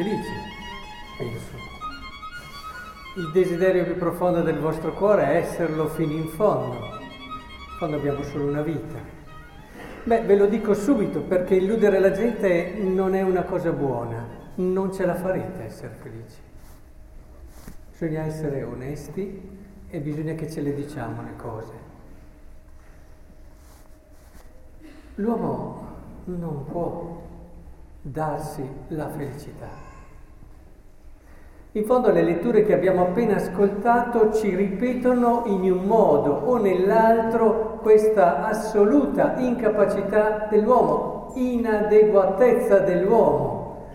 felici, penso. Il desiderio più profondo del vostro cuore è esserlo fino in fondo, quando abbiamo solo una vita. Beh, ve lo dico subito perché illudere la gente non è una cosa buona, non ce la farete essere felici. Bisogna essere onesti e bisogna che ce le diciamo le cose. L'uomo non può darsi la felicità. In fondo le letture che abbiamo appena ascoltato ci ripetono in un modo o nell'altro questa assoluta incapacità dell'uomo, inadeguatezza dell'uomo.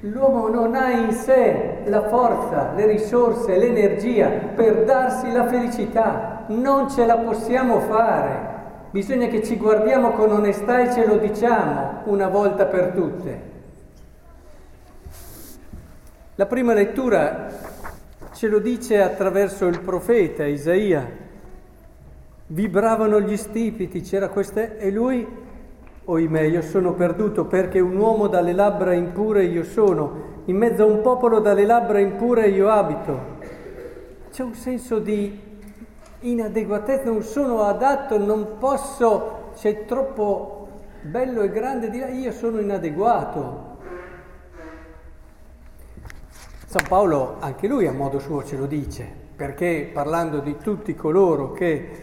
L'uomo non ha in sé la forza, le risorse, l'energia per darsi la felicità, non ce la possiamo fare. Bisogna che ci guardiamo con onestà e ce lo diciamo una volta per tutte. La prima lettura ce lo dice attraverso il profeta Isaia. Vibravano gli stipiti, c'era questa e lui, oimè, io sono perduto perché un uomo dalle labbra impure io sono, in mezzo a un popolo dalle labbra impure io abito. C'è un senso di inadeguatezza, non sono adatto, non posso, c'è troppo bello e grande di là, io sono inadeguato. San Paolo anche lui a modo suo ce lo dice, perché parlando di tutti coloro che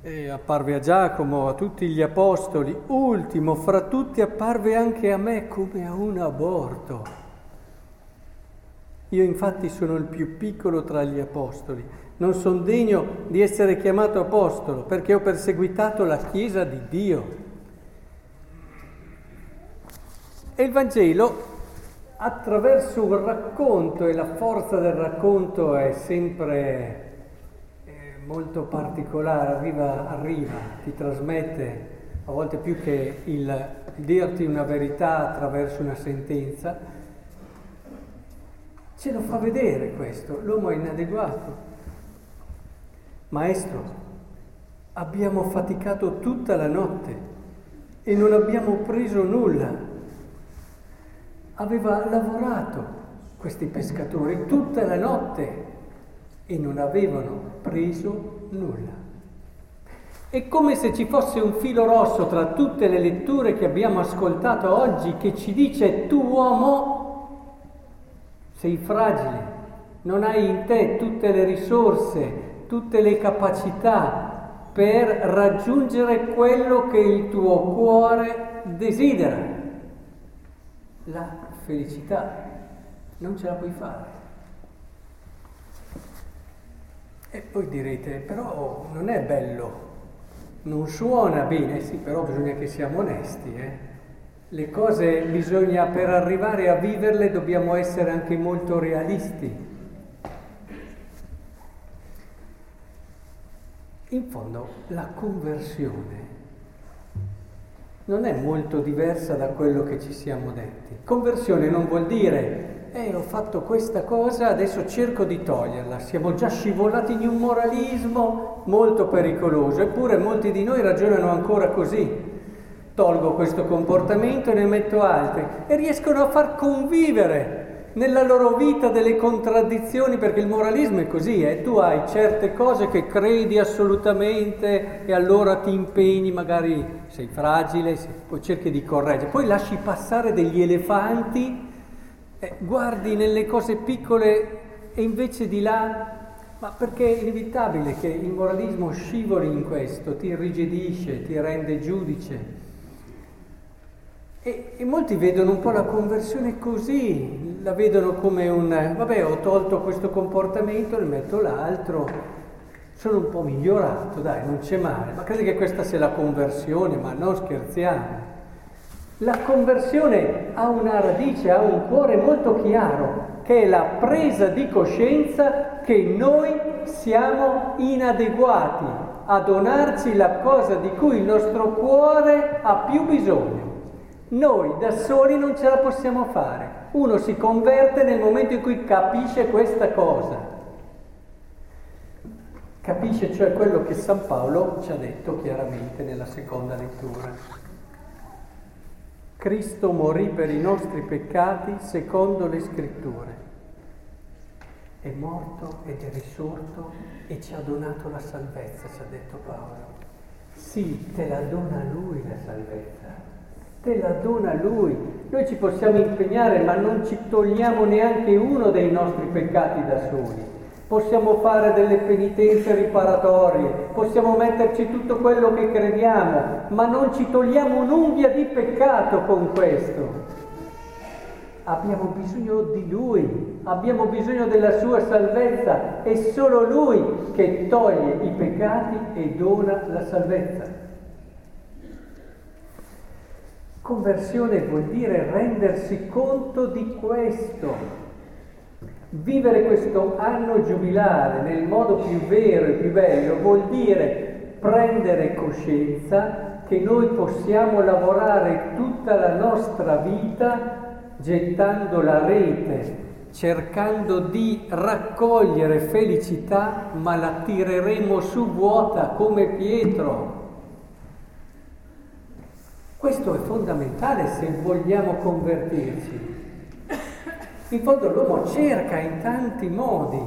eh, apparve a Giacomo, a tutti gli apostoli, ultimo fra tutti apparve anche a me come a un aborto. Io infatti sono il più piccolo tra gli apostoli, non sono degno di essere chiamato apostolo perché ho perseguitato la Chiesa di Dio. E il Vangelo attraverso un racconto, e la forza del racconto è sempre eh, molto particolare, arriva, arriva, ti trasmette, a volte più che il dirti una verità attraverso una sentenza, ce lo fa vedere questo, l'uomo è inadeguato. Maestro, abbiamo faticato tutta la notte e non abbiamo preso nulla aveva lavorato questi pescatori tutta la notte e non avevano preso nulla. È come se ci fosse un filo rosso tra tutte le letture che abbiamo ascoltato oggi che ci dice tu uomo sei fragile, non hai in te tutte le risorse, tutte le capacità per raggiungere quello che il tuo cuore desidera la felicità, non ce la puoi fare. E poi direte, però non è bello, non suona bene, sì, però bisogna che siamo onesti. Eh? Le cose bisogna, per arrivare a viverle, dobbiamo essere anche molto realisti. In fondo, la conversione non è molto diversa da quello che ci siamo detti. Conversione non vuol dire, eh, ho fatto questa cosa, adesso cerco di toglierla. Siamo già scivolati in un moralismo molto pericoloso, eppure molti di noi ragionano ancora così. Tolgo questo comportamento e ne metto altri e riescono a far convivere nella loro vita delle contraddizioni, perché il moralismo è così, eh? tu hai certe cose che credi assolutamente e allora ti impegni, magari sei fragile, poi cerchi di correggere, poi lasci passare degli elefanti, eh, guardi nelle cose piccole e invece di là, ma perché è inevitabile che il moralismo scivoli in questo, ti irrigidisce, ti rende giudice. E, e, molti vedono un po' la conversione così, la vedono come un, vabbè ho tolto questo comportamento, ne metto l'altro, sono un po' migliorato, dai, non c'è male, ma credi che questa sia la conversione, ma non scherziamo. La conversione ha una radice, ha un cuore molto chiaro, che è la presa di coscienza che noi siamo inadeguati a donarci la cosa di cui il nostro cuore ha più bisogno. Noi da soli non ce la possiamo fare. Uno si converte nel momento in cui capisce questa cosa. Capisce cioè quello che San Paolo ci ha detto chiaramente nella seconda lettura. Cristo morì per i nostri peccati secondo le scritture. È morto ed è risorto e ci ha donato la salvezza, ci ha detto Paolo. Sì, te la dona lui la salvezza, te la dona lui. Noi ci possiamo impegnare, ma non ci togliamo neanche uno dei nostri peccati da soli possiamo fare delle penitenze riparatorie, possiamo metterci tutto quello che crediamo, ma non ci togliamo un'unghia di peccato con questo. Abbiamo bisogno di Lui, abbiamo bisogno della sua salvezza, è solo Lui che toglie i peccati e dona la salvezza. Conversione vuol dire rendersi conto di questo, Vivere questo anno giubilare nel modo più vero e più bello vuol dire prendere coscienza che noi possiamo lavorare tutta la nostra vita gettando la rete, cercando di raccogliere felicità, ma la tireremo su vuota come Pietro. Questo è fondamentale se vogliamo convertirci. In fondo l'uomo cerca in tanti modi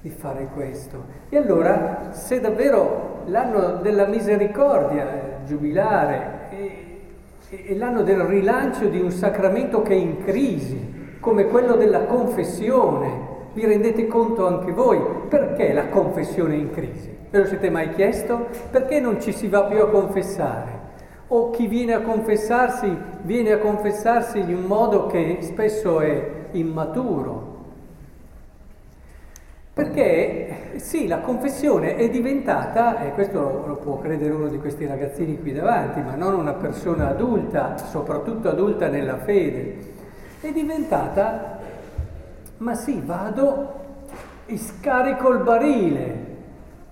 di fare questo. E allora, se davvero l'anno della misericordia, giubilare, è, è l'anno del rilancio di un sacramento che è in crisi, come quello della confessione, vi rendete conto anche voi perché la confessione è in crisi? Ve lo siete mai chiesto? Perché non ci si va più a confessare? O chi viene a confessarsi viene a confessarsi in un modo che spesso è immaturo. Perché sì, la confessione è diventata, e questo lo può credere uno di questi ragazzini qui davanti, ma non una persona adulta, soprattutto adulta nella fede, è diventata, ma sì, vado e scarico il barile,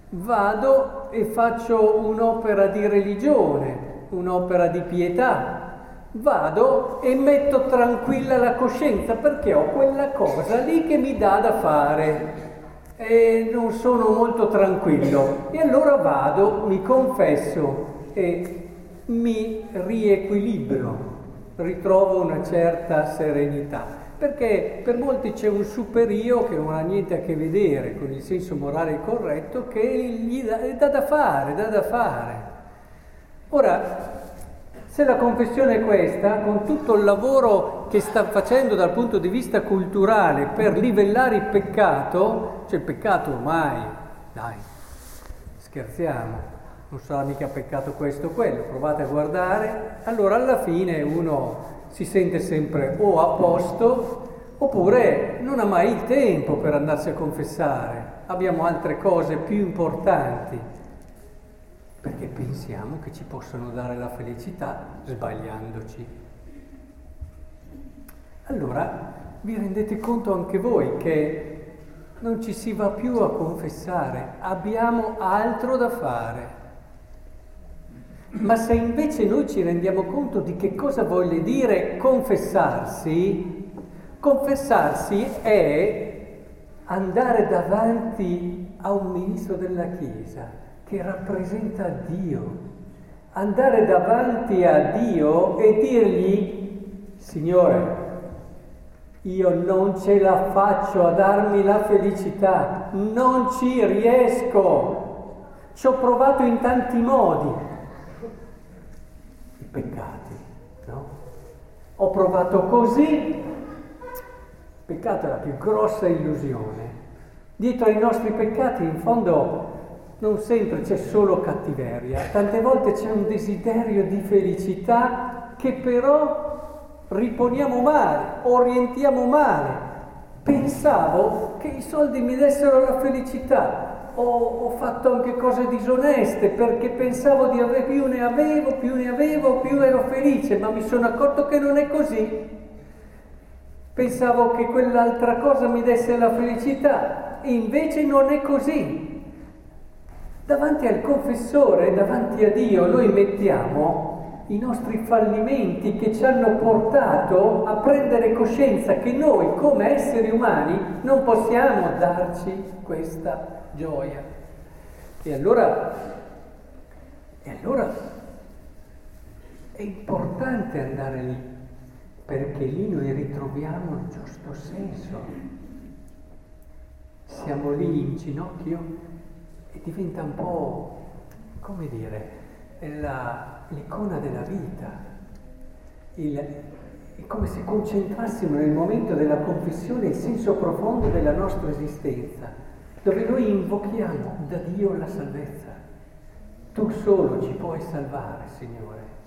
vado e faccio un'opera di religione, un'opera di pietà, vado e metto tranquilla la coscienza perché ho quella cosa lì che mi dà da fare e non sono molto tranquillo. E allora vado, mi confesso e mi riequilibro, ritrovo una certa serenità. Perché per molti c'è un superio che non ha niente a che vedere con il senso morale corretto che gli dà, da fare, dà da fare. Ora, se la confessione è questa, con tutto il lavoro che sta facendo dal punto di vista culturale per livellare il peccato, cioè il peccato ormai, dai, scherziamo, non sarà mica peccato questo o quello, provate a guardare, allora alla fine uno si sente sempre o a posto oppure non ha mai il tempo per andarsi a confessare, abbiamo altre cose più importanti perché pensiamo che ci possano dare la felicità sbagliandoci. Allora vi rendete conto anche voi che non ci si va più a confessare, abbiamo altro da fare. Ma se invece noi ci rendiamo conto di che cosa voglia dire confessarsi, confessarsi è andare davanti a un ministro della Chiesa che rappresenta Dio. Andare davanti a Dio e dirgli, Signore, io non ce la faccio a darmi la felicità, non ci riesco, ci ho provato in tanti modi, i peccati, no? Ho provato così, peccato è la più grossa illusione. Dietro ai nostri peccati in fondo non sempre c'è solo cattiveria, tante volte c'è un desiderio di felicità che però riponiamo male, orientiamo male. Pensavo che i soldi mi dessero la felicità, ho, ho fatto anche cose disoneste perché pensavo di avere più ne avevo, più ne avevo, più ero felice, ma mi sono accorto che non è così. Pensavo che quell'altra cosa mi desse la felicità, invece non è così. Davanti al confessore, davanti a Dio, noi mettiamo i nostri fallimenti che ci hanno portato a prendere coscienza che noi come esseri umani non possiamo darci questa gioia. E allora, e allora, È importante andare lì, perché lì noi ritroviamo il giusto senso. Siamo lì in ginocchio e diventa un po', come dire, la, l'icona della vita. Il, è come se concentrassimo nel momento della confessione il senso profondo della nostra esistenza, dove noi invochiamo da Dio la salvezza. Tu solo ci puoi salvare, Signore.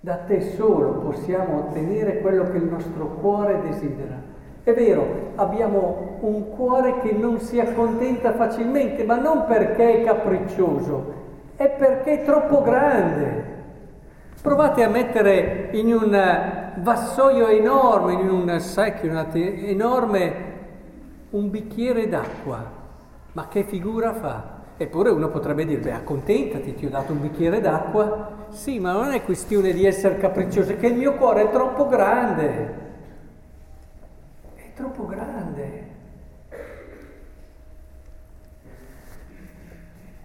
Da te solo possiamo ottenere quello che il nostro cuore desidera. È vero, abbiamo un cuore che non si accontenta facilmente, ma non perché è capriccioso, è perché è troppo grande. Provate a mettere in un vassoio enorme, in un secchio enorme, un bicchiere d'acqua. Ma che figura fa? Eppure uno potrebbe dire, beh, accontentati, ti ho dato un bicchiere d'acqua. Sì, ma non è questione di essere capriccioso, è che il mio cuore è troppo grande. Troppo grande.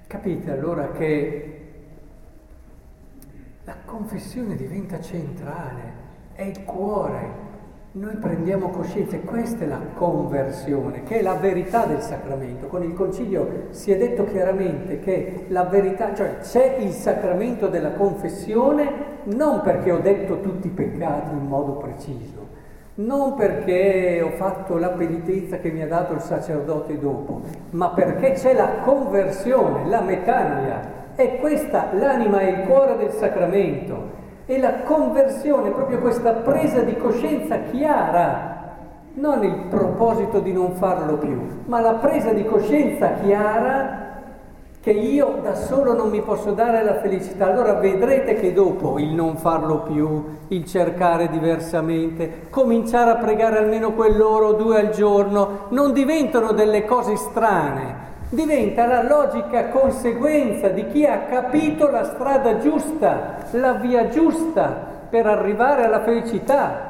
Capite allora che la confessione diventa centrale, è il cuore. Noi prendiamo coscienza, questa è la conversione, che è la verità del sacramento. Con il concilio si è detto chiaramente che la verità, cioè c'è il sacramento della confessione non perché ho detto tutti i peccati in modo preciso, non perché ho fatto la penitenza che mi ha dato il sacerdote dopo, ma perché c'è la conversione, la metania. È questa l'anima e il cuore del sacramento. E la conversione, proprio questa presa di coscienza chiara, non il proposito di non farlo più, ma la presa di coscienza chiara che io da solo non mi posso dare la felicità. Allora vedrete che dopo il non farlo più, il cercare diversamente, cominciare a pregare almeno quell'ora o due al giorno, non diventano delle cose strane, diventa la logica conseguenza di chi ha capito la strada giusta, la via giusta per arrivare alla felicità.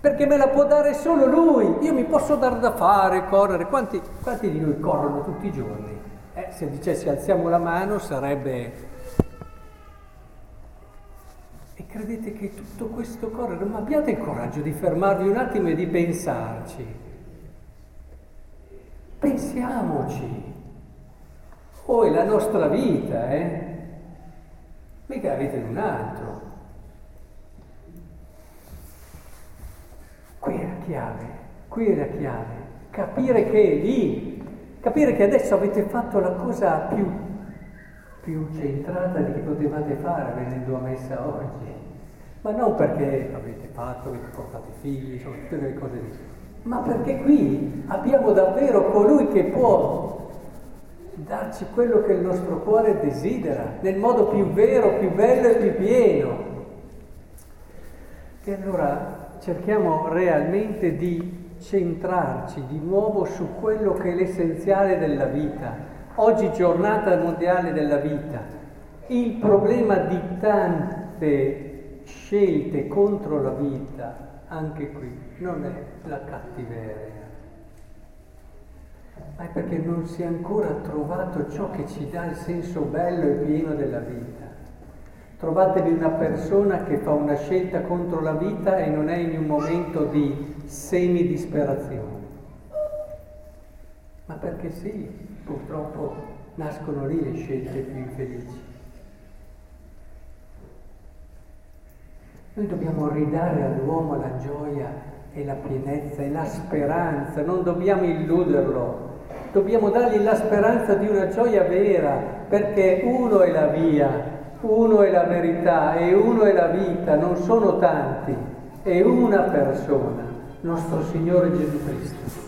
Perché me la può dare solo lui, io mi posso dar da fare, correre. Quanti, quanti di noi corrono tutti i giorni? Eh, se dicessi alziamo la mano sarebbe... E credete che tutto questo correre, ma abbiate il coraggio di fermarvi un attimo e di pensarci. Pensiamoci. Oh, è la nostra vita, eh? Mica la vita di un altro. Qui è la chiave, qui è la chiave. Capire che è lì Capire che adesso avete fatto la cosa più, più centrata di che potevate fare venendo a messa oggi, ma non perché avete fatto, avete portato figli, sono tutte quelle cose lì, ma perché qui abbiamo davvero colui che può darci quello che il nostro cuore desidera, nel modo più vero, più bello e più pieno. E allora cerchiamo realmente di centrarci di nuovo su quello che è l'essenziale della vita. Oggi giornata mondiale della vita. Il problema di tante scelte contro la vita, anche qui, non è la cattiveria, ma è perché non si è ancora trovato ciò che ci dà il senso bello e pieno della vita. Trovatevi una persona che fa una scelta contro la vita e non è in un momento di semi-disperazione. Ma perché sì, purtroppo nascono lì le scelte più infelici. Noi dobbiamo ridare all'uomo la gioia e la pienezza e la speranza, non dobbiamo illuderlo, dobbiamo dargli la speranza di una gioia vera, perché uno è la via, uno è la verità e uno è la vita, non sono tanti, è una persona, nostro Signore Gesù Cristo.